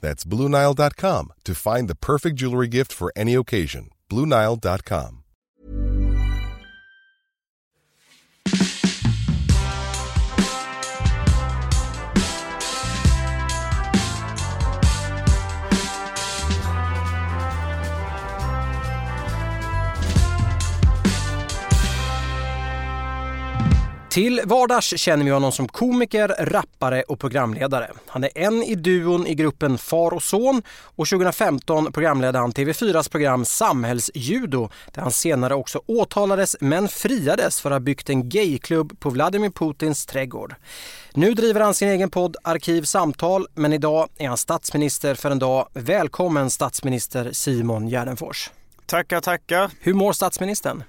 That's BlueNile.com to find the perfect jewelry gift for any occasion. BlueNile.com. Till vardags känner vi honom som komiker, rappare och programledare. Han är en i duon i gruppen Far och son och 2015 programledde han TV4s program Samhällsjudo där han senare också åtalades men friades för att ha byggt en gayklubb på Vladimir Putins trädgård. Nu driver han sin egen podd Arkivsamtal men idag är han statsminister för en dag. Välkommen statsminister Simon Gärdenfors. Tackar, tackar. Hur mår statsministern?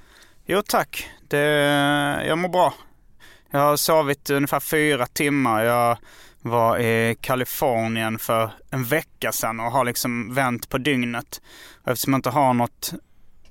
Jo tack, det, jag mår bra. Jag har sovit ungefär fyra timmar. Jag var i Kalifornien för en vecka sedan och har liksom vänt på dygnet. Eftersom jag inte har något,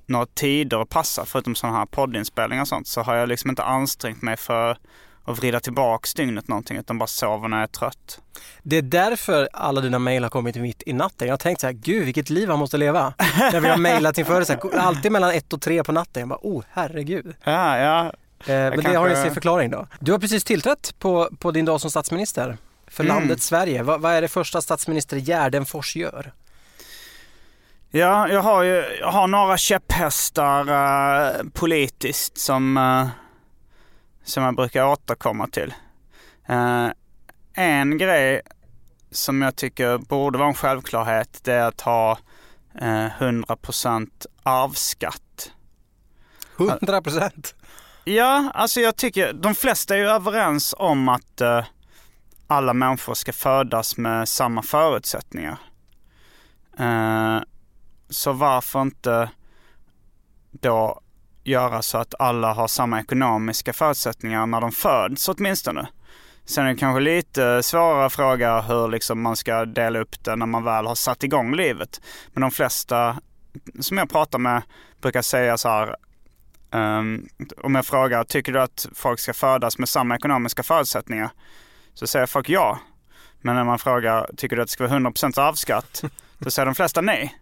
några tider att passa förutom sådana här poddinspelningar och sånt så har jag liksom inte ansträngt mig för att vrida tillbaks dygnet någonting utan bara sover när jag är trött. Det är därför alla dina mejl har kommit mitt i natten. Jag har tänkt så här, gud vilket liv han måste leva. När vi har mejlat inför det, så här, alltid mellan ett och tre på natten. Jag bara, oh herregud. Ja, ja. Eh, men kanske... det har ju sin förklaring då. Du har precis tillträtt på, på din dag som statsminister för Mm. landet Sverige. Va, vad är det första statsminister Gärdenfors gör? Ja, jag har ju jag har några käpphästar eh, politiskt som, eh, som jag brukar återkomma till. Eh, en grej som jag tycker borde vara en självklarhet det är att ha eh, 100% arvsskatt. 100 procent. Ja, alltså jag tycker de flesta är ju överens om att eh, alla människor ska födas med samma förutsättningar. Eh, så varför inte då göra så att alla har samma ekonomiska förutsättningar när de föds åtminstone. Sen är det kanske lite svårare fråga hur liksom man ska dela upp det när man väl har satt igång livet. Men de flesta som jag pratar med brukar säga så här ehm, om jag frågar, tycker du att folk ska födas med samma ekonomiska förutsättningar? Så säger folk ja. Men när man frågar, tycker du att det ska vara 100% arvsskatt? Då säger de flesta nej.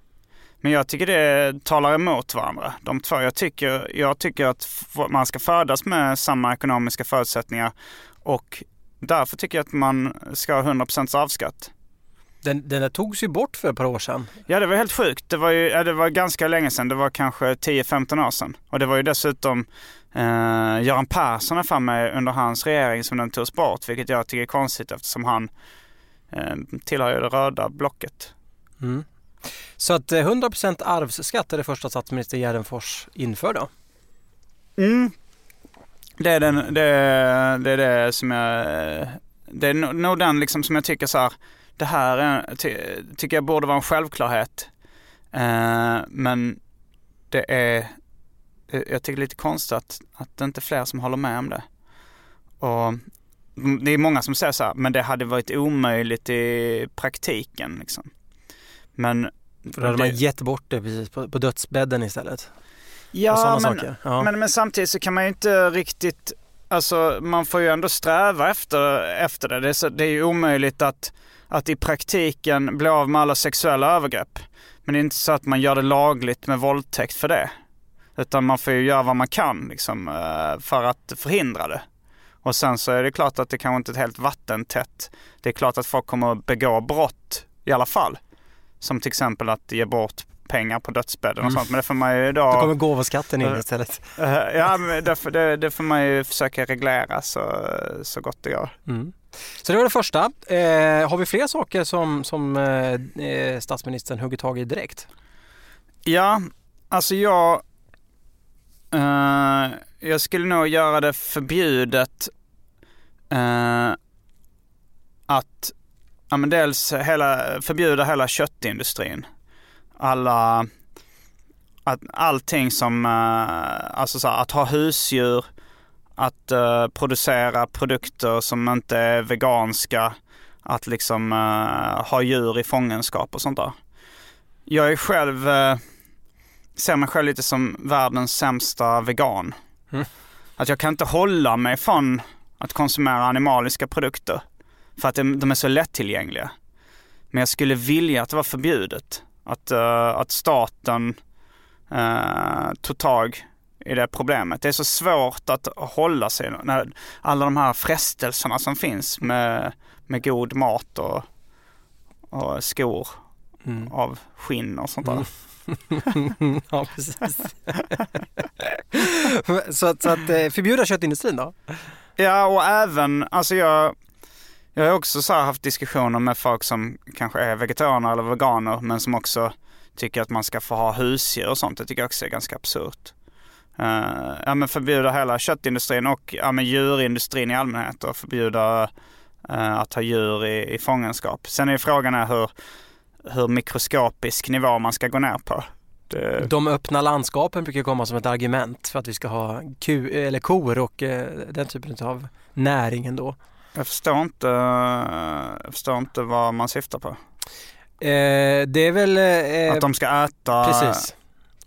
Men jag tycker det talar emot varandra, de två. Jag tycker, jag tycker att man ska födas med samma ekonomiska förutsättningar och därför tycker jag att man ska ha 100% arvsskatt. Den, den där togs ju bort för ett par år sedan. Ja, det var helt sjukt. Det var ju ja, det var ganska länge sedan. Det var kanske 10-15 år sedan. Och det var ju dessutom eh, Göran Persson för mig under hans regering som den togs bort, vilket jag tycker är konstigt eftersom han eh, tillhör ju det röda blocket. Mm. Så att eh, 100 procent arvsskatt är det första statsminister Gärdenfors inför då? Mm. Det är, den, det, det är det som jag... Det är no- nog den liksom som jag tycker så här. Det här är, ty, tycker jag borde vara en självklarhet. Eh, men det är... det- Jag tycker det är lite konstigt att, att det inte är fler som håller med om det. Och det är många som säger så här, men det hade varit omöjligt i praktiken liksom. Men... För då hade det- man gett bort det precis på, på dödsbädden istället. Ja, sådana men. Ja. Men, men samtidigt så kan man ju inte riktigt, alltså man får ju ändå sträva efter, efter det. Det är, så, det är ju omöjligt att, att i praktiken bli av med alla sexuella övergrepp. Men det är inte så att man gör det lagligt med våldtäkt för det. Utan man får ju göra vad man kan liksom, eh, för att förhindra det. Och sen så är det klart att det kanske inte är helt vattentätt. Det är klart att folk kommer att begå brott i alla fall. Som till exempel att ge bort pengar på dödsbädden och sånt. Men det får man ju då... Då kommer gåvoskatten in Eh, istället. Eh, ja, men det, får- det, det får man ju försöka reglera så, så gott det går. Mm. Så det var det första. Eh, har vi fler saker som, som eh, eh, statsministern hugger tag i direkt? Ja, alltså jag... eh, jag skulle nog göra det förbjudet eh, att... Ja, men dels hela, förbjuda hela köttindustrin. Alla... Att, allting som... Eh, alltså så här, att ha husdjur, att eh, producera produkter som inte är veganska, att liksom eh, ha djur i fångenskap och sånt där. Jag är själv, eh, ser mig själv lite som världens sämsta vegan. Mm. Att jag kan inte hålla mig från att konsumera animaliska produkter. För att de de är så lättillgängliga. Men jag skulle vilja att det var förbjudet. Att, att staten uh, tog tag i det problemet. Det är så svårt att hålla sig när alla de här frestelserna som finns med, med god mat och, och skor Mm. av skinn och sånt där. Mm. ja, precis. så att, så att eh, förbjuda köttindustrin då? Ja, och även, alltså jag, jag har också så haft diskussioner med folk som kanske är vegetarianer eller veganer men som också tycker att man ska få ha husdjur och sånt. Det tycker jag också är ganska absurt. Uh, ja men förbjuda hela köttindustrin och ja, men djurindustrin i allmänhet och förbjuda eh, att ha djur i, i fångenskap. Sen är frågan är hur, hur mikroskopisk nivå man ska gå ner på. Det, De öppna landskapen brukar komma som ett argument för att vi ska ha ku, eller kor och eh, den typen av näring ändå. jag förstår inte, jag förstår inte vad man syftar på. Eh, det är väl eh, Att de ska äta precis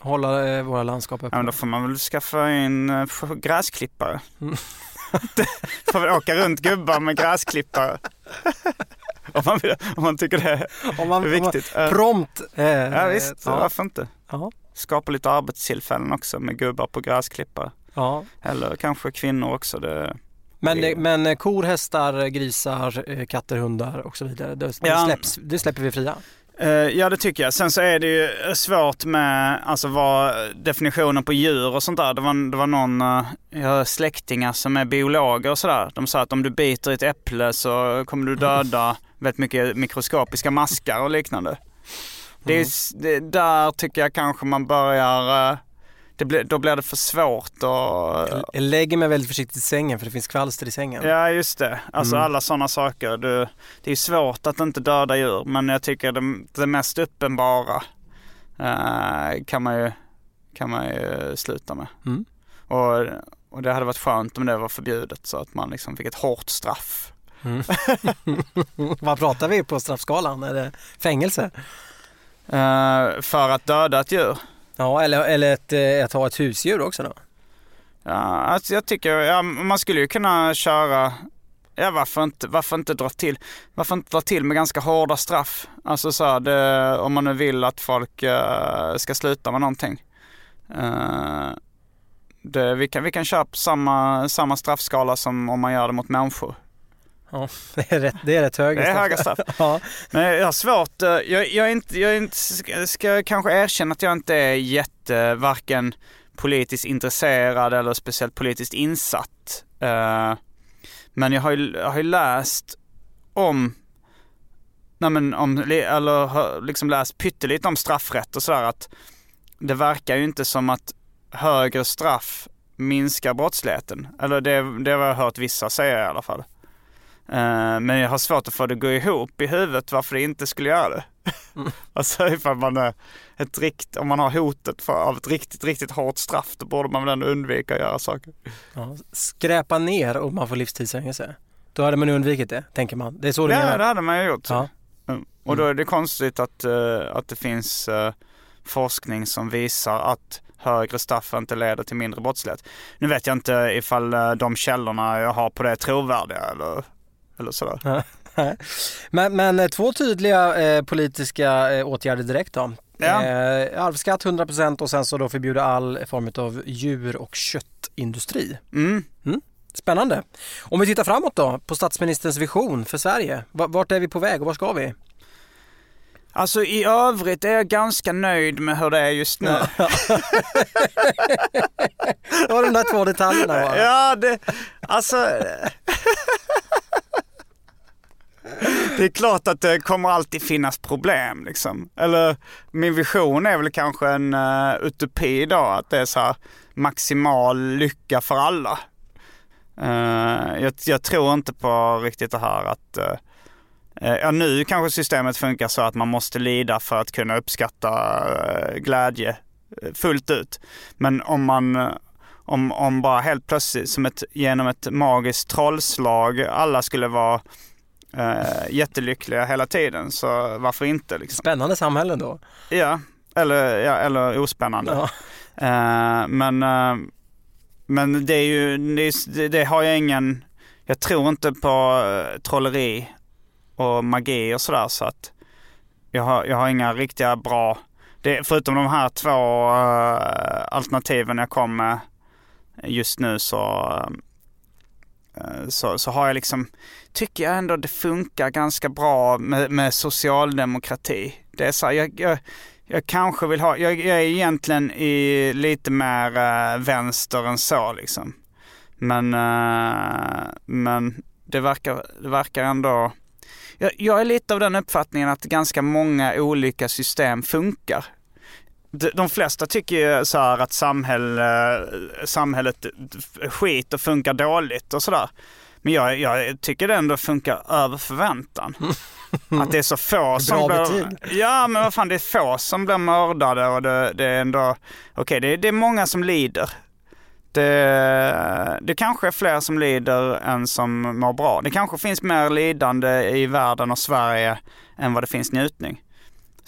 hålla eh, våra landskap Ja, öppna. men då får man väl skaffa in eh, gräsklippare. Mm. får väl åka runt gubbar med gräsklippare. om, man, vill- om man tycker det Om man, är om man viktigt. Eh, prompt. Eh, ja visst, Ja, varför inte? ja, Skapa lite arbetstillfällen också med gubbar på gräsklippare. ja. Eller kanske kvinnor också. Det, Men, Det- men kor, hästar, grisar, katter, hundar och så vidare. Det, Ja. släpps, det släpper vi fria. Eh, ja det tycker jag. Sen så är det ju svårt med alltså vad definitionen på djur och sånt där. Det var, det var någon, eh, jag har släktingar som är biologer och sådär. De sa att om du biter i ett äpple så kommer du döda väldigt mycket mikroskopiska maskar och liknande. Det är, s- det, där tycker jag kanske man börjar, eh, blir, då blir det för svårt och Jag- lägger mig väldigt försiktigt i sängen för det finns kvalster i sängen. Ja just det. Alltså Mm. alla sådana saker. Du, det är svårt att inte döda djur men jag tycker det, det mest uppenbara eh, kan, man ju, kan man ju sluta med. Mm. Och, och det hade varit skönt om det var förbjudet så att man liksom fick ett hårt straff. Mm. Vad pratar vi på straffskalan? Är det fängelse? Eh, för att döda ett djur. Ja, eller, eller ett, eh, att ha ett husdjur också då? Ja, alltså jag tycker, ja, man skulle ju kunna köra, ja varför inte, varför inte dra till, varför inte dra till med ganska hårda straff? Alltså så här, det, om man nu vill att folk eh, ska sluta med någonting. Eh, det, vi, kan, vi kan köra på samma, samma straffskala som om man gör det mot människor. Ja, det är rätt, det är rätt höga Det är straff. höga straff. Ja. Men jag har svårt, eh, jag, jag, är inte, jag är inte, ska, ska kanske erkänna att jag inte är jätte, varken politiskt intresserad eller speciellt politiskt insatt. Eh, Men jag har ju, jag har ju läst om, nej men om, eller har liksom läst pyttelite om straffrätt och sådär att det verkar ju inte som att högre straff minskar brottsligheten. Eller det, det har jag hört vissa säga i alla fall. Eh, Men jag har svårt att få det att gå ihop i huvudet varför det inte skulle göra det. Mm. alltså ifall man är ett rikt, om man har hotet för, av ett riktigt, riktigt hårt straff då borde man väl ändå undvika att göra saker. Ja. Skräpa ner om man får livstidsfängelse. Då hade man undvikit det, tänker man. Det är så du Ja, menar? det hade man ju gjort. Ja. Mm. Och då är det konstigt att, eh, att det finns eh, forskning som visar att högre straff inte leder till mindre brottslighet. Nu vet jag inte ifall eh, de källorna jag har på det är trovärdiga eller, eller sådär. Men, men eh, två tydliga eh, politiska eh, åtgärder direkt då. Ja. Eh, arvsskatt 100% och sen så då förbjuda all form av djur och köttindustri. Mm. Spännande. Om vi tittar framåt då på statsministerns vision för Sverige. Va- Vart är vi på väg och var ska vi? Alltså i övrigt är jag ganska nöjd med hur det är just nu. Det var de där två detaljerna bara. Ja, det, alltså... Det är klart att det kommer alltid finnas problem liksom. Eller min vision är väl kanske en uh, utopi då, att det är så här maximal lycka för alla. Uh, jag, jag, tror inte på riktigt det här att uh, Ja, nu kanske systemet funkar så att man måste lida för att kunna uppskatta glädje fullt ut. Men om man, om, om bara helt plötsligt som ett, genom ett magiskt trollslag alla skulle vara eh, jättelyckliga hela tiden. Så varför inte? Liksom. Spännande samhälle då. Ja, eller, ja, eller ospännande. Ja. Eh, men, eh, men det är ju, det, det, har jag ingen, jag tror inte på eh, trolleri och magi och sådär så att jag har, jag har inga riktiga bra, det, förutom de här två uh, alternativen jag kom med just nu så, uh, Eh, så, så har jag liksom tycker jag ändå det funkar ganska bra med, med socialdemokrati. Det är så här, jag, jag, jag, kanske vill ha, jag, jag är egentligen i lite mer äh, vänster än så liksom. Men, äh, men det verkar, det verkar ändå, jag, jag är lite av den uppfattningen att ganska många olika system funkar. De, flesta tycker ju så här att samhälle, samhället skit och funkar dåligt och sådär. Men jag, jag tycker det ändå funkar över förväntan. Att det är så få som blir... Betyg. Ja, men vad fan det är få som blir mördade och det, det är ändå... Okej, okay, det, det är många som lider. Det, det kanske är fler som lider än som mår bra. Det kanske finns mer lidande i världen och Sverige än vad det finns njutning.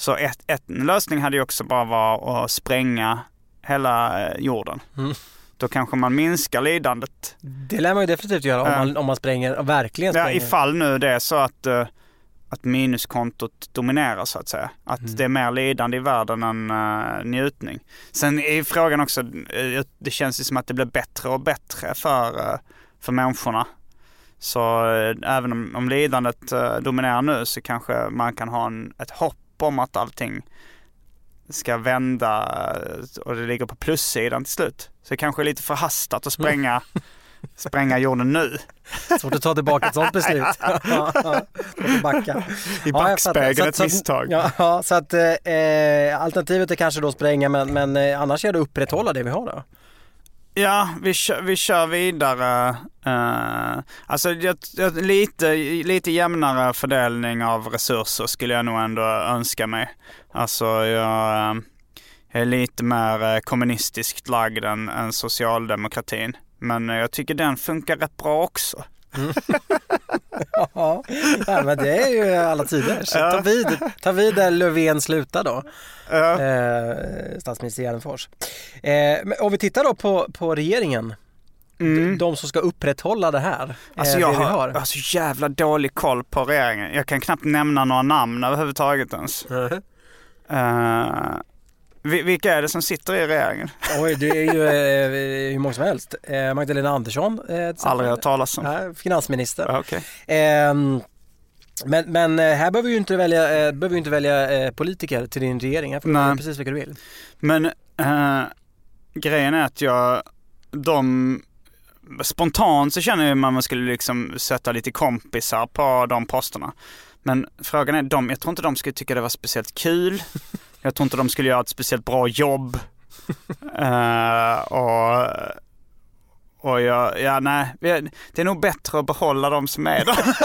Så ett, ett, en lösning hade ju också bara varit att spränga hela eh, jorden. Mm då kanske man minskar lidandet. Det lär man ju definitivt göra om, man, om man spränger, verkligen spränger. Ja, ifall nu det är så att, uh, att minuskontot dominerar så att säga. Att mm. det är mer lidande i världen än uh, njutning. Sen är frågan också, det känns ju som att det blir bättre och bättre för, för människorna. Så även om, om lidandet dominerar nu så kanske man kan ha en, ett hopp om att allting ska vända och det ligger på plussidan till slut. Så det kanske är lite förhastat att spränga, spränga jorden nu. Svårt att ta tillbaka ett sånt beslut. backa. I backspegeln ja, ett misstag. Ja, så att eh, alternativet är kanske då att spränga men, men eh, annars är det att upprätthålla det vi har då. Ja, vi kör, vi kör vidare. Uh, alltså jag, jag, lite, lite jämnare fördelning av resurser skulle jag nog ändå önska mig. Alltså jag, uh, jag är lite mer eh, kommunistiskt lagd än, än socialdemokratin. Men jag tycker den funkar rätt bra också. Mm. ja, men det är ju alla tider. Så ta, vid, ta vid där Löfven slutar då. Ja. Eh, statsminister Gärdenfors. Eh, om vi tittar då på, på regeringen. Mm. De som ska upprätthålla det här. Alltså jag har, har. har så jävla dålig koll på regeringen. Jag kan knappt nämna några namn överhuvudtaget ens. Mm. Uh, vilka är det som sitter i regeringen? Oj, det är ju eh, hur många som helst. Eh, Magdalena Andersson. Eh, Aldrig hört talas om. Eh, finansminister. Okay. Eh, men, men eh, här behöver du inte välja, eh, behöver inte välja eh, politiker till din regering. Här får du precis vilka du vill. Men grejen är att jag, de spontant så känner jag att man skulle liksom sätta lite kompisar på de posterna. Men frågan är, de, jag tror inte de skulle tycka det var speciellt kul. Jag tror inte de skulle göra ett speciellt bra jobb. uh, och och jag, ja nej, det är nog bättre att behålla de som är där.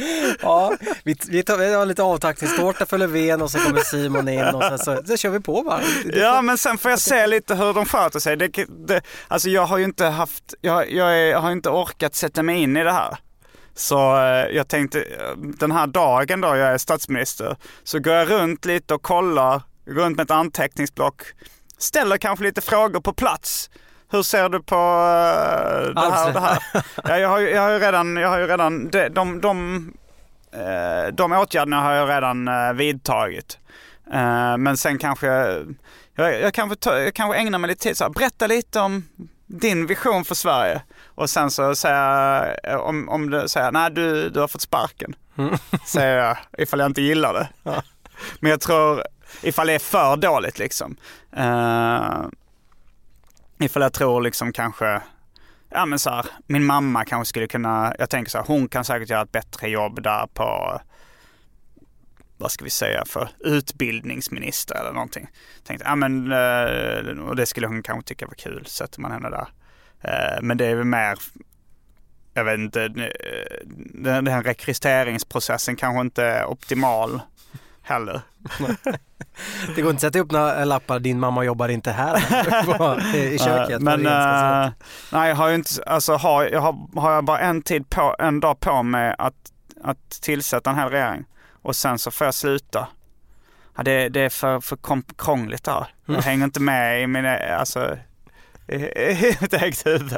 ja, vi, vi, tar, vi har lite avtackningstårta för Löfven och så kommer Simon in och sen så, så kör vi på bara. Ja, men sen får jag se lite hur de sköter sig. Det, det, alltså jag har ju inte haft, jag, jag, är, jag har inte orkat sätta mig in i det här. Så eh, jag tänkte, den här dagen då jag är statsminister, så går jag runt lite och kollar, runt med ett anteckningsblock, ställer kanske lite frågor på plats. Hur ser du på uh, det här det här? ja, jag, har, jag har ju redan, jag har ju redan, de, de, de, de åtgärderna har jag redan vidtagit. men sen kanske jag, jag, kanske jag kanske ägnar mig lite tid så här, berätta lite om din vision för Sverige. Och sen så säger jag, om, om du säger nej du, du har fått sparken. Mm. Säger jag ifall jag inte gillar det. Ja. Men jag tror, ifall det är för dåligt liksom. Uh, ifall jag tror liksom kanske, ja men så här, min mamma kanske skulle kunna, jag tänker så här, hon kan säkert göra ett bättre jobb där på vad ska vi säga för utbildningsminister eller någonting. Tänkte, ja men, eh, och det skulle hon kanske tycka var kul, sätter man henne där. Eh, men det är väl mer, jag vet inte, eh, den här rekryteringsprocessen kanske inte är optimal heller. Det går inte att sätta upp några lappar, din mamma jobbar inte här i köket. Men uh, nej, jag har ju inte, alltså har, jag har, har jag bara en tid på, en dag på mig att, att tillsätta en hel regering och sen så får jag sluta. Ja, det, det är för, för krångligt där. Jag mm. hänger inte med i mina, alltså, i, i mitt eget huvud.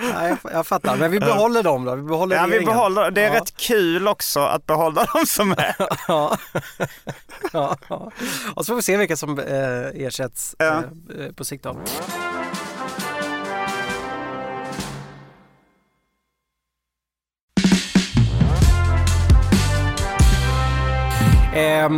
Ja, jag, fattar, men vi behåller dem då. Vi behåller ja, vi behåller, det är ja. rätt kul också att behålla dem som är. ja. ja. Och så får vi se vilka som eh, ersätts ja. eh, på sikt. Då. Eh,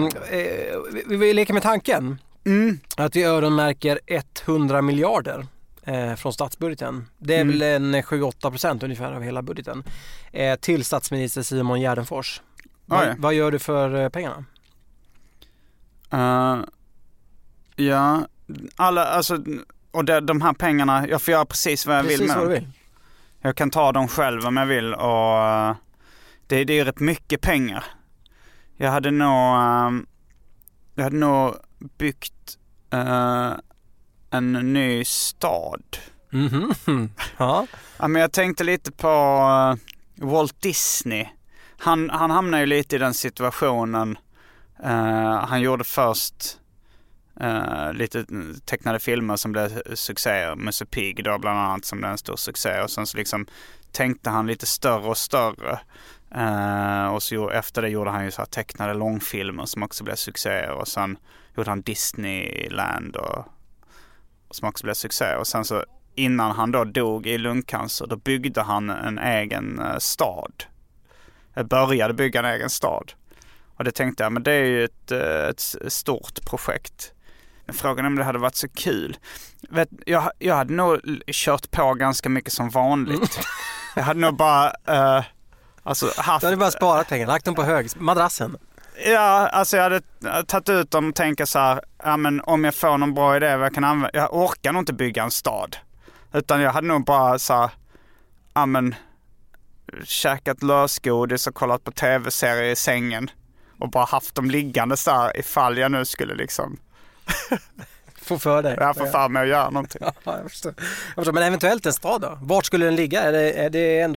vi, vi leker med tanken mm. att vi öronmärker 100 miljarder eh, från statsbudgeten. Det är mm. väl en 7-8 procent ungefär av hela budgeten. Eh, till statsminister Simon Gärdenfors. Va, vad gör du för eh, pengarna? Uh, ja, alla, alltså, och det, de här pengarna, jag får göra precis vad jag precis vill med vad du vill. Jag kan ta dem själv om jag vill och det, det är rätt mycket pengar. Jag hade nog, uh, jag hade nog byggt uh, en ny stad. Mm -hmm. ja. ja. men jag tänkte lite på uh, Walt Disney. Han, han hamnade ju lite i den situationen. Uh, han gjorde först uh, lite tecknade filmer som blev succéer. Musse Pigg då bland annat som blev en stor succé. Och sen så liksom tänkte han lite större och större. Uh, och så efter det gjorde han ju så här tecknade långfilmer som också blev succéer. Och sen gjorde han Disneyland och som också blev succé. Och sen så innan han då dog i lungcancer, då byggde han en egen eh, stad. Jag började bygga en egen stad. Och det tänkte jag, men det är ju ett, eh, ett stort projekt. Frågan är om det hade varit så kul. Vet, jag, jag hade nog kört på ganska mycket som vanligt. Mm. Jag hade nog bara uh, alltså haft... Du hade bara sparat pengar, lagt dem på hög, madrassen. Ja, alltså jag hade tagit ut dem och tänkt så här, ja men om jag får någon bra idé vad jag kan använda. Jag orkar nog inte bygga en stad. Utan jag hade nog bara så här, ja men käkat lösgodis och kollat på tv-serier i sängen. Och bara haft dem liggande så här ifall jag nu skulle liksom Få för dig. Jag får för mig att göra någonting. Ja, jag förstår. jag förstår. Men eventuellt en stad då? Vart skulle den ligga? Är det, är det ändå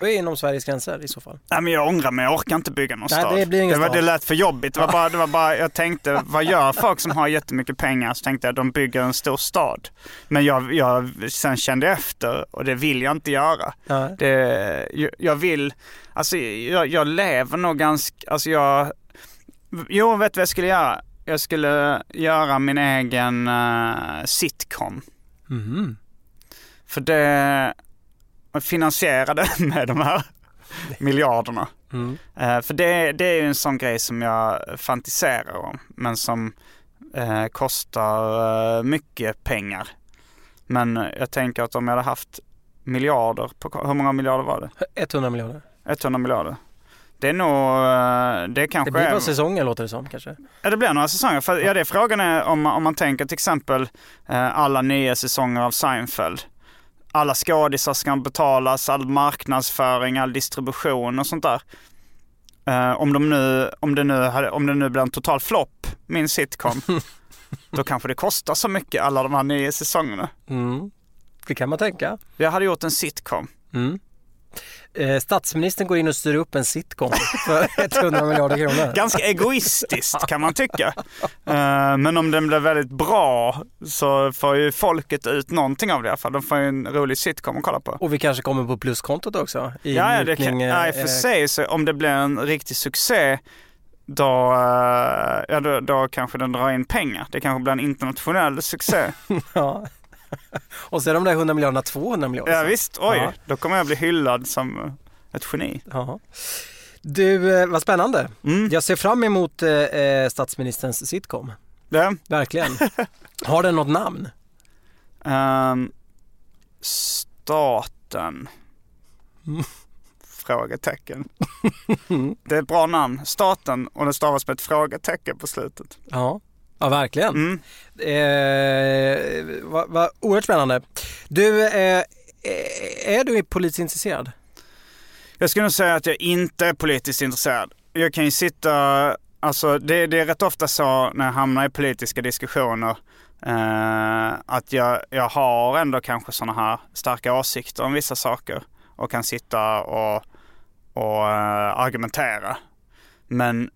Det är inom Sveriges gränser i så fall. Nej, men jag ångrar mig, jag orkar inte bygga någon Nej, stad. det blir ingen det, var, stad. det lät för jobbigt. Det var, bara, det var bara, jag tänkte, vad gör folk som har jättemycket pengar? Så tänkte jag, de bygger en stor stad. Men jag, jag sen kände jag efter och det vill jag inte göra. Ja. Det, jag- jag vill, alltså jag, jag lever nog ganska, alltså jag, jo vet du vad jag skulle göra? Jag skulle göra min egen eh, sitcom. Mhm. För det, finansiera det med de här miljarderna. Mm. Eh, för det, det är ju en sån grej som jag fantiserar om, men som eh, kostar eh, mycket pengar. Men jag tänker att om jag hade haft miljarder, på, hur många miljarder var det? 100 miljoner. 100 miljarder. Det är nog, eh, det kanske Det blir är... några säsonger låter det som kanske. Ja, det blir några säsonger. För, ja, det är frågan är om, om man tänker till exempel alla nya säsonger av Seinfeld. Alla skådisar ska betalas, all marknadsföring, all distribution och sånt där. Eh, om, de nu, om, det nu hade, om det nu blir en total flopp, min sitcom, då kanske det kostar så mycket alla de här nio säsongerna. Mm. Det kan man tänka. Jag hade gjort en sitcom. Mm. Eh, statsministern går in och styr upp en sitcom för 100 miljarder kronor. Ganska egoistiskt kan man tycka. Eh, men om den blir väldigt bra så får ju folket ut någonting av det i alla fall. De får ju en rolig sitcom att kolla på. Och vi kanske kommer på pluskontot också. I Ja, ja, det kan, eh, ja, i och för eh, sig så om det blir en riktig succé då, eh, ja, då, då kanske den drar in pengar. Det kanske blir en internationell succé. Ja. Och så är de där 100 miljarderna 200 miljarder. ja visst, oj, Ja. då kommer jag bli hyllad som ett geni. Ja. Du, eh, vad spännande. Mm. Jag ser fram emot eh, eh, statsministerns sitcom. Ja. Verkligen. Har den något namn? Ehm, staten? Mm. Frågetecken. Det är ett bra namn. Staten och det stavas med ett frågetecken på slutet. Ja, ja verkligen. Mm. Eh, vad vad oerhört spännande. Du, eh, är du politiskt intresserad? Jag skulle nog säga att jag inte är politiskt intresserad. Jag kan ju sitta, alltså det, det är rätt ofta så när jag hamnar i politiska diskussioner eh, att jag, jag har ändå kanske sådana här starka åsikter om vissa saker och kan sitta och, och eh, argumentera. Men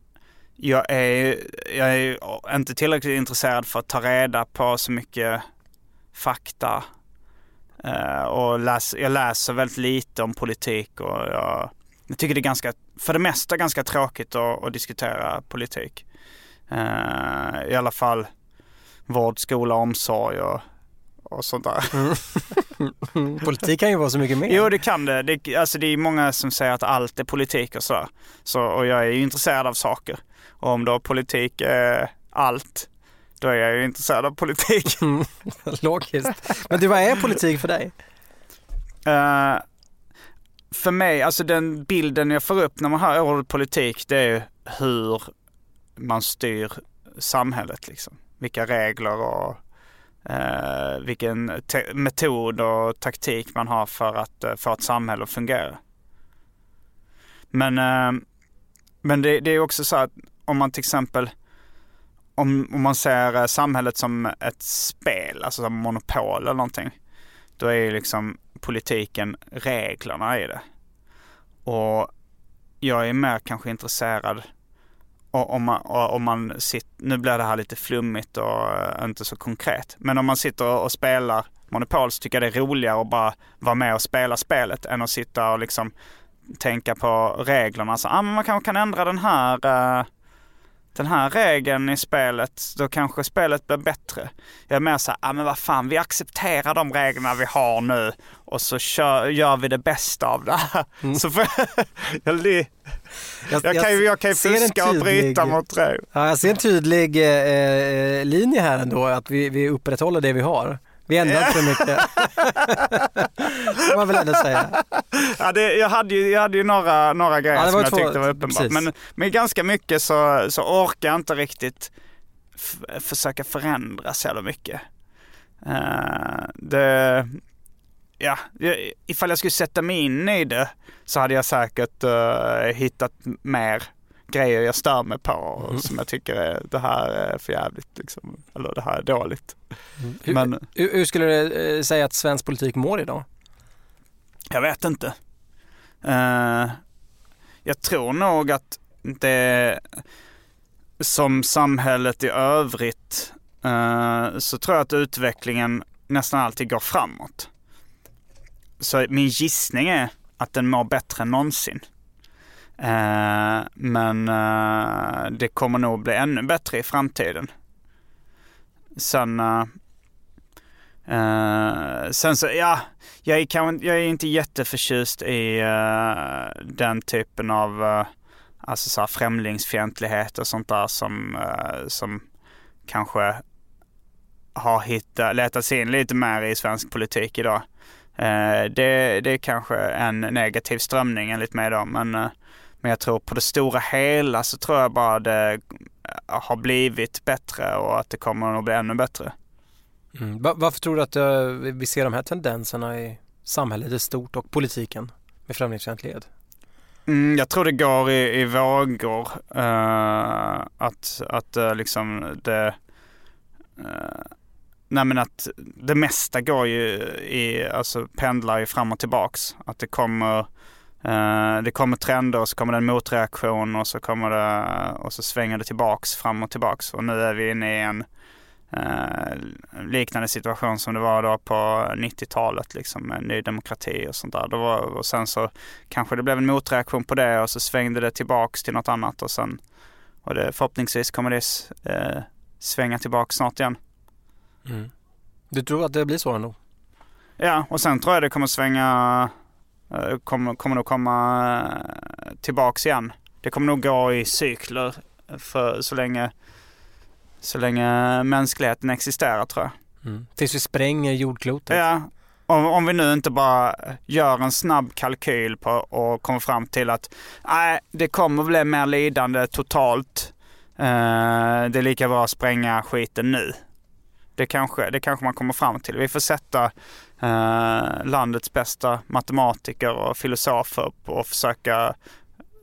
jag är, jag är inte tillräckligt intresserad för att ta reda på så mycket fakta Eh, och läs, jag läser väldigt lite om politik och jag, jag tycker det är ganska, för det mesta ganska tråkigt att, att diskutera politik. Eh, I alla fall vård, skola, omsorg och, och sånt där. Politik kan ju vara så mycket mer. Jo det kan det. det. Alltså det är många som säger att allt är politik och sådär. Så, och jag är ju intresserad av saker. Och om då politik är allt, då är jag ju intresserad av politik. Logiskt. Men du, vad är politik för dig? Eh, för mig, alltså den bilden jag får upp när man hör ordet politik, det är hur man styr samhället liksom. Vilka regler och eh, vilken metod och taktik man har för att eh, få ett samhälle att fungera. Men, eh, men det, det är också så att om man till exempel om, om man ser eh, samhället som ett spel, alltså som monopol eller någonting. Då är ju liksom politiken reglerna i det. Och jag är mer kanske intresserad och om man, och om man sitter, nu blir det här lite flummigt och eh, inte så konkret. Men om man sitter och spelar Monopol så tycker jag det är roligare att bara vara med och spela spelet än att sitta och liksom tänka på reglerna. Så, ah, men man kanske kan ändra den här eh, den här regeln i spelet, då kanske spelet blir bättre. Jag är mer så här, ah, men vad fan, vi accepterar de reglerna vi har nu och så kör, gör vi det bästa av det här. Så får jag, jag, li- jag, kan ju, jag kan ju fuska och bryta tydlig- mot regler. Ja, jag ser en tydlig eh, linje här ändå, att vi, vi upprätthåller det vi har. Vi ändrar inte för mycket. man väl ändå säga. Ja, det, jag, hade ju, jag hade ju några, några grejer Ja, som jag två- tyckte var uppenbart. Men, men ganska mycket så, så orkar jag inte riktigt försöka förändra så jävla mycket. Eh, det, ja, ifall jag skulle sätta mig in i det så hade jag säkert eh, hittat mer grejer jag stör mig på och Mm. som jag tycker är det här är för jävligt liksom. Eller det här är dåligt. Hur, Men hur, hur skulle du eh, säga att svensk politik mår idag? jag vet inte. Eh, jag tror nog att det som samhället i övrigt eh, så tror jag att utvecklingen nästan alltid går framåt. Så min gissning är att den mår bättre än någonsin. Eh, men eh, det kommer nog bli ännu bättre i framtiden. Sen, eh, eh, sen så, ja, jag är, kan, jag är inte jätteförtjust i eh, den typen av eh, alltså så här främlingsfientlighet och sånt där som, eh, som kanske har hittat, letat sig in lite mer i svensk politik idag. Eh, det, det är kanske en negativ strömning enligt mig då, men, eh, men jag tror på det stora hela så tror jag bara det har blivit bättre och att det kommer att bli ännu bättre. Mm. Va- Varför tror du att eh, vi ser de här tendenserna i samhället i stort och politiken med främlingsfientlighet? Mm, jag tror det går i, i vågor. eh, att att eh, liksom det... Uh, nej men att det mesta går ju i, alltså pendlar ju fram och tillbaks. Att det kommer, eh, det kommer trender och så kommer det en motreaktion och så kommer det, och så svänger det tillbaks fram och tillbaks. Och nu är vi inne i en eh, liknande situation som det var då på 90-talet liksom med Ny Demokrati och sånt där. Då var, och sen så kanske det blev en motreaktion på det och så svängde det tillbaks till något annat och sen och det, förhoppningsvis kommer det eh, svänga tillbaks snart igen. Mm. Du tror att det blir så ändå? Ja, och sen tror jag det kommer svänga, eh, kommer, kommer nog komma eh, tillbaks igen. Det kommer nog gå i cykler för så länge, så länge mänskligheten existerar tror jag. Mm. Tills vi spränger jordklotet? Ja, om, om vi nu inte bara gör en snabb kalkyl på och kommer fram till att nej, det kommer bli mer lidande totalt. Eh, det är lika bra att spränga skiten nu. Det kanske, det kanske man kommer fram till. Vi får sätta eh, landets bästa matematiker och filosofer och försöka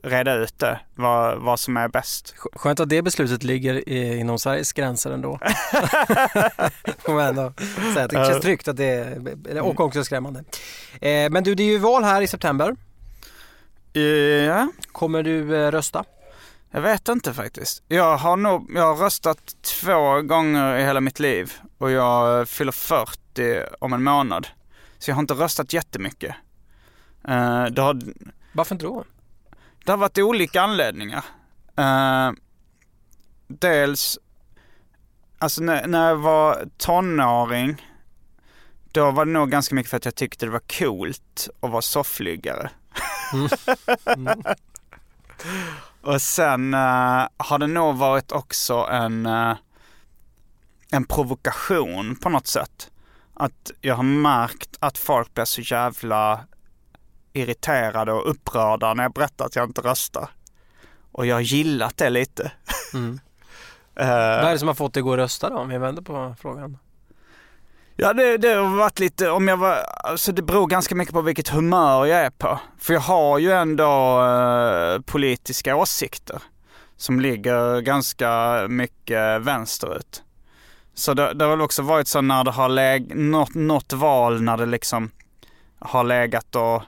reda ut det, vad, vad som är bäst. Skönt att det beslutet ligger i, inom Sveriges gränser ändå. Får man ändå säga det känns tryggt att det är, och också skrämmande. Eh, men du, det är ju val här i september. Ja, Kommer du eh, rösta? jag vet inte faktiskt. Jag har nog, jag har röstat två gånger i hela mitt liv och jag fyller 40 om en månad. Så jag har inte röstat jättemycket. Eh, det, har, Varför inte då? det har varit olika anledningar. Eh, dels, alltså när, när jag var tonåring, då var det nog ganska mycket för att jag tyckte det var coolt att vara soffliggare. Och sen eh, har det nog varit också en, eh, en provokation på något sätt. Att jag har märkt att folk blir så jävla irriterade och upprörda när jag berättar att jag inte röstar. Och jag har gillat det lite. Mm. Eh, Vad är det som har fått dig att gå och rösta då? Om vi vänder på frågan. Ja det, det har varit lite, om jag var, alltså det beror ganska mycket på vilket humör jag är på. För jag har ju ändå eh, politiska åsikter som ligger ganska mycket vänsterut. Så det, det har väl också varit så när det har läg, något, något val när det liksom har legat och,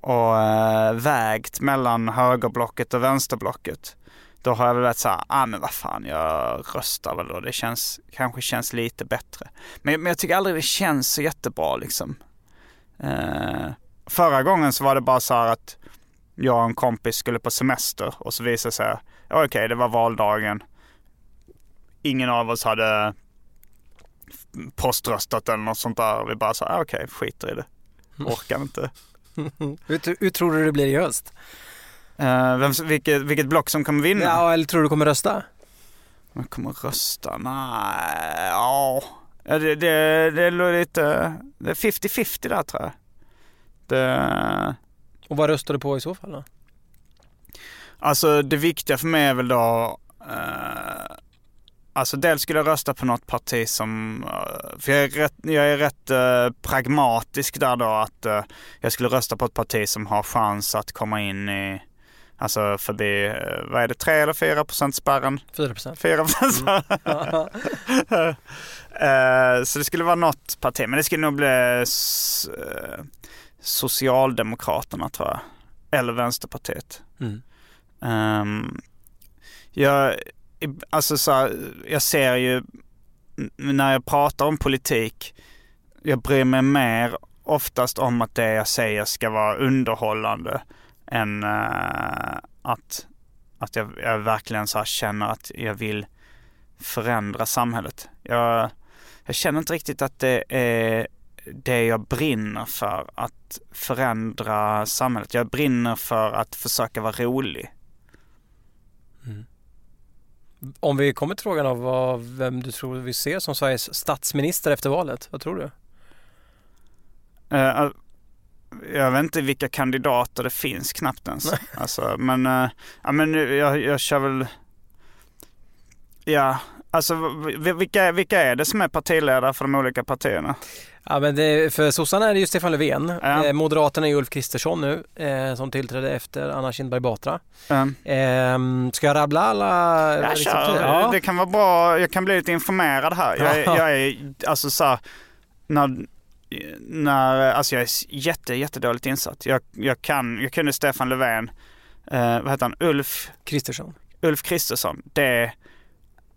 och äh, vägt mellan högerblocket och vänsterblocket. Då har jag väl varit såhär, ah men vad fan jag röstar väl då. Det känns, kanske känns lite bättre. Men, men jag tycker aldrig det känns så jättebra liksom. Äh, förra gången så var det bara så här att jag och en kompis skulle på semester och så visade det sig, okej okej det var valdagen. Ingen av oss hade poströstat eller något sånt där. Vi bara sa, ah, okej skiter i det. Orkar inte. Hur, hur tror du det blir i höst? Eh, vem, vilket, vilket block som kommer vinna? Ja, eller tror du kommer rösta? Jag kommer rösta? Nej, ja. Det, det, det är lite, det är 50-50 där tror jag. Det, Och vad röstar du på i så fall då? alltså det viktiga för mig är väl då, eh, alltså dels skulle jag rösta på något parti som, eh, för jag är rätt, jag är rätt eh, pragmatisk där då att eh, jag skulle rösta på ett parti som har chans att komma in i, alltså förbi, eh, vad är det, 3 eller 4 procent spärren? 4 procent. 4 procent spärren. Eh, Så det skulle vara något parti, men det skulle nog bli eh, Socialdemokraterna tror jag. eller Vänsterpartiet. Mm. Um, jag, alltså så här, jag ser ju när jag pratar om politik, jag bryr mig mer oftast om att det jag säger ska vara underhållande än uh, att, att jag, jag verkligen så här känner att jag vill förändra samhället. Jag, jag känner inte riktigt att det är det jag brinner för, att förändra samhället. Jag brinner för att försöka vara rolig. Om vi kommer till frågan av vad, vem du tror vi ser som Sveriges statsminister efter valet, vad tror du? Eh, jag vet inte vilka kandidater det finns knappt ens. Alltså, men, eh, ja, men jag, jag kör väl... Ja, alltså vilka, vilka är det som är partiledare för de olika partierna? Ja, men det, för sossarna är det ju Stefan Löfven. Ja. Eh, Moderaterna är Ulf Kristersson nu eh, som tillträdde efter Anna Kinberg Batra. Um, Eh, ska jag rabbla alla? jag liksom, kör. ja. Det kan vara bra, jag kan bli lite informerad här. Jag, Ja. jag är alltså så här, när, när, alltså jag är jätte, jättedåligt insatt. Jag, jag kan, jag kunde Stefan Löfven, eh, vad heter han, Ulf Kristersson. Ulf Kristersson, det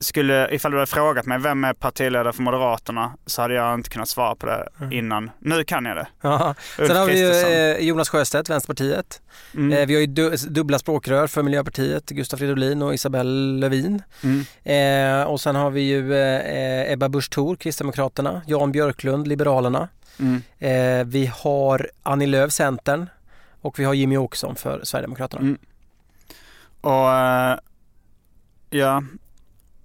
skulle, ifall du hade frågat mig vem är partiledare för Moderaterna så hade jag inte kunnat svara på det innan. Nu kan jag det. Ja. Sen har vi ju eh, Jonas Sjöstedt, Vänsterpartiet. Mm. Eh, vi har ju du, dubbla språkrör för Miljöpartiet, Gustav Fridolin och Isabelle Lövin. Mm. Eh, och sen har vi ju eh, Ebba Busch Thor, Kristdemokraterna, Jan Björklund, Liberalerna. Mm. Eh, vi har Annie Lööf, Centern och vi har Jimmy Åkesson för Sverigedemokraterna. Mm. Och ja,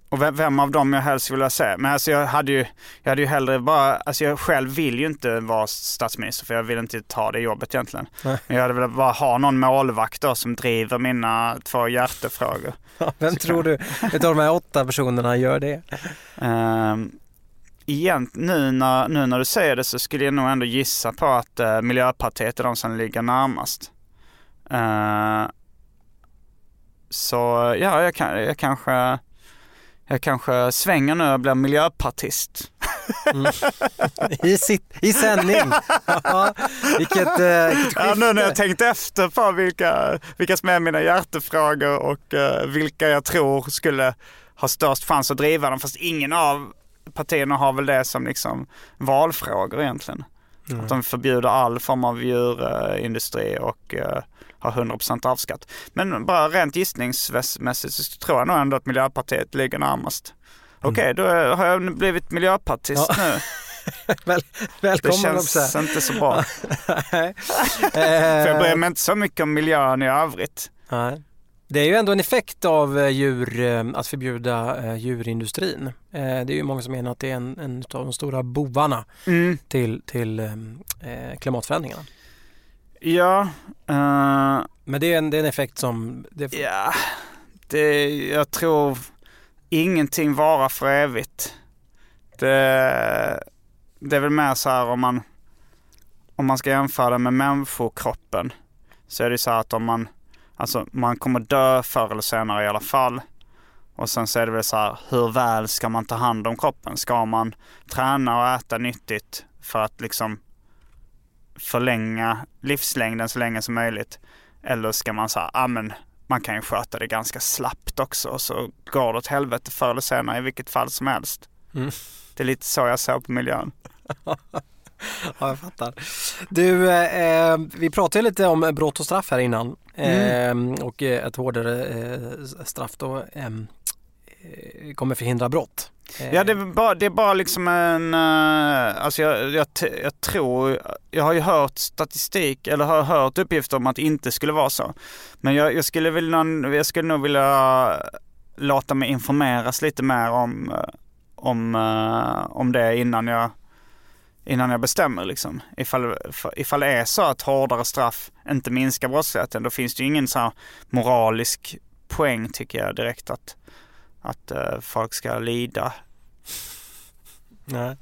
och vem, vem av dem jag helst vill se. Men alltså jag hade ju, jag hade ju hellre bara, alltså jag själv vill ju inte vara statsminister för jag vill inte ta det jobbet egentligen. Nej. Men jag hade velat bara ha någon målvakt då som driver mina två hjärtefrågor. Vem Så tror kan- du utav de här åtta personerna gör det? Um, egent, nu, när, nu när du säger det så skulle jag nog ändå gissa på att uh, Miljöpartiet är de som ligger närmast. Eh, så ja, jag, kan, jag kanske jag kanske svänger nu och blir miljöpartist. I, sitt, i sändning! ja, vilket, eh, vilket Ja, nu när jag tänkt efter på vilka, vilka som är mina hjärtefrågor och eh, vilka jag tror skulle ha störst chans att driva dem. Fast ingen av partierna har väl det som liksom valfrågor egentligen. Att de förbjuder all form av djurindustri och uh, har 100% avskatt. Men bara rent gissningsmässigt så tror jag nog ändå att Miljöpartiet ligger närmast. Okej, då har jag blivit miljöpartist Ja. nu. Väl, Det välkommen känns också. inte så bra. För jag bryr Eh, mig inte så mycket om miljön i övrigt. nej. Det är ju ändå en effekt av eh, djur, eh, att förbjuda djurindustrin. Det är ju många som menar att det är en, en av de stora bovarna Mm. till, till klimatförändringarna. Ja, eh, Men det är en, det är en effekt som... Det, ja, det, jag tror ingenting varar för evigt. Det, det är väl mer så här om man, om man ska jämföra det med människokroppen så är det så här att om man, alltså man kommer dö förr eller senare i alla fall. Och sen så är det väl så här, hur väl ska man ta hand om kroppen? Ska man träna och äta nyttigt för att liksom förlänga livslängden så länge som möjligt? Eller ska man säga, ja men man kan ju sköta det ganska slappt också och så går det åt helvete förr eller senare i vilket fall som helst. Mm. Det är lite så jag ser på miljön. Ja, jag fattar. Du, eh, vi pratade lite om brott och straff här innan. Mm. Eh, och ett hårdare eh, straff då eh, kommer förhindra brott. Eh. Ja, det är bara, det är bara liksom en... Eh, alltså jag, jag, jag tror... Jag har ju hört statistik, eller har hört uppgifter om att det inte skulle vara så. Men jag, jag, skulle, vilja, jag skulle nog vilja låta mig informeras lite mer om, eh, om, om det innan jag, innan jag bestämmer. Liksom. Ifall, ifall det är så att hårdare straff inte minskar brottsligheten, då finns det ju ingen så här moralisk poäng tycker jag direkt att, att folk ska lida Nej.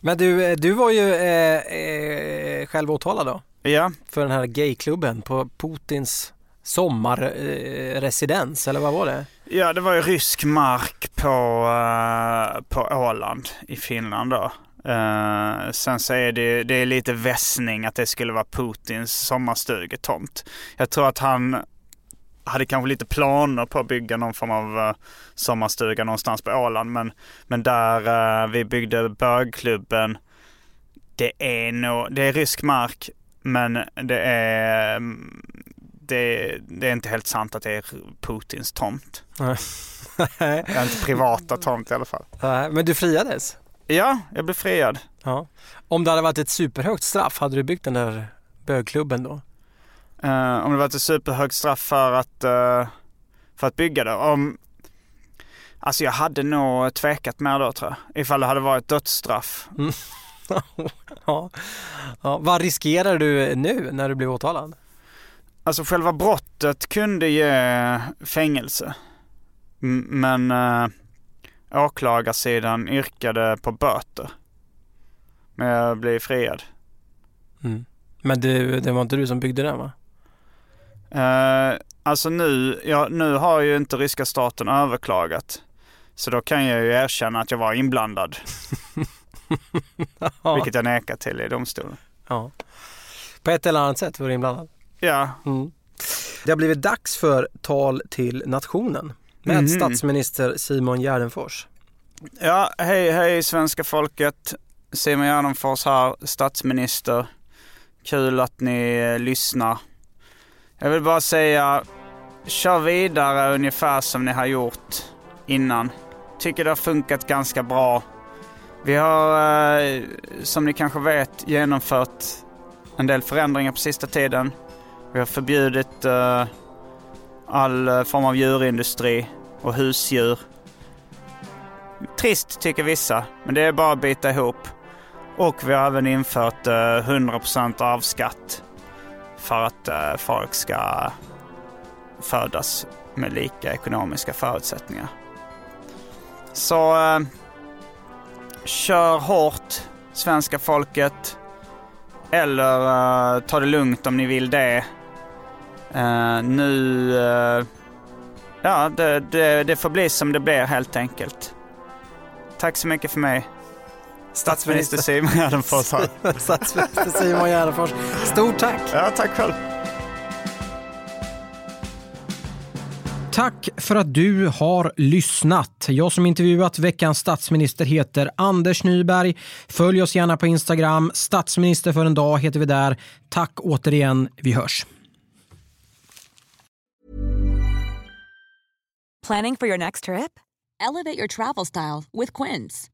Men du, eh, du var ju eh, eh, själv åtalad då Ja, för den här gayklubben på Putins sommarresidens, eh, eller vad var det? ja det var ju rysk mark på, eh, på Åland i Finland då. Eh, sen så är det, det är lite vässning att det skulle vara Putins sommarstugetomt. Jag tror att han hade kanske lite planer på att bygga någon form av uh, sommarstuga någonstans på Åland. Men, men där uh, vi byggde bögklubben, det är, no, det är rysk mark men det är, det, det är inte helt sant att det är Putins tomt. det är inte privata tomt i alla fall. Men du friades? Ja, jag blev friad. Ja. Om det hade varit ett superhögt straff, hade du byggt den där bögklubben då? Uh, om det varit ett superhögt straff för att, uh, för att bygga det. Om, alltså jag hade nog tvekat mer då tror jag. Ifall det hade varit dödsstraff. Mm. ja. ja. Vad riskerar du nu när du blir åtalad? Alltså själva brottet kunde ge fängelse. Men uh, åklagarsidan yrkade på böter. Men jag blev friad. Mm. Men det, det var inte du som byggde den va? Uh, alltså nu, ja, nu har ju inte ryska staten överklagat. Så då kan jag ju erkänna att jag var inblandad. ja. Vilket jag nekar till i domstolen. Ja. På ett eller annat sätt var du inblandad? Ja. Mm. Det har blivit dags för tal till nationen med mm. statsminister Simon Gärdenfors. Ja, hej hej svenska folket. Simon Gärdenfors här, statsminister. Kul att ni eh, lyssnar. Jag vill bara säga, kör vidare ungefär som ni har gjort innan. Tycker det har funkat ganska bra. Vi har, eh, som ni kanske vet, genomfört en del förändringar på sista tiden. Vi har förbjudit eh, all eh, form av djurindustri och husdjur. Trist tycker vissa, men det är bara att bita ihop. Och vi har även infört eh, 100% avskatt för att eh, folk ska födas med lika ekonomiska förutsättningar. Så eh, kör hårt svenska folket. Eller uh, ta det lugnt om ni vill det. Uh, nu... ja, det, det, det får bli som det blir helt enkelt. Tack så mycket för mig. Statsminister Simon Gärdenfors Statsminister Simon Gärdenfors. Stort tack! Ja, tack själv. Tack för att du har lyssnat. Jag som intervjuat veckans statsminister heter Anders Nyberg. Följ oss gärna på Instagram. Statsminister för en dag heter vi där. Tack återigen. Vi hörs. Planning for your next trip? Elevate your travel style with Quince.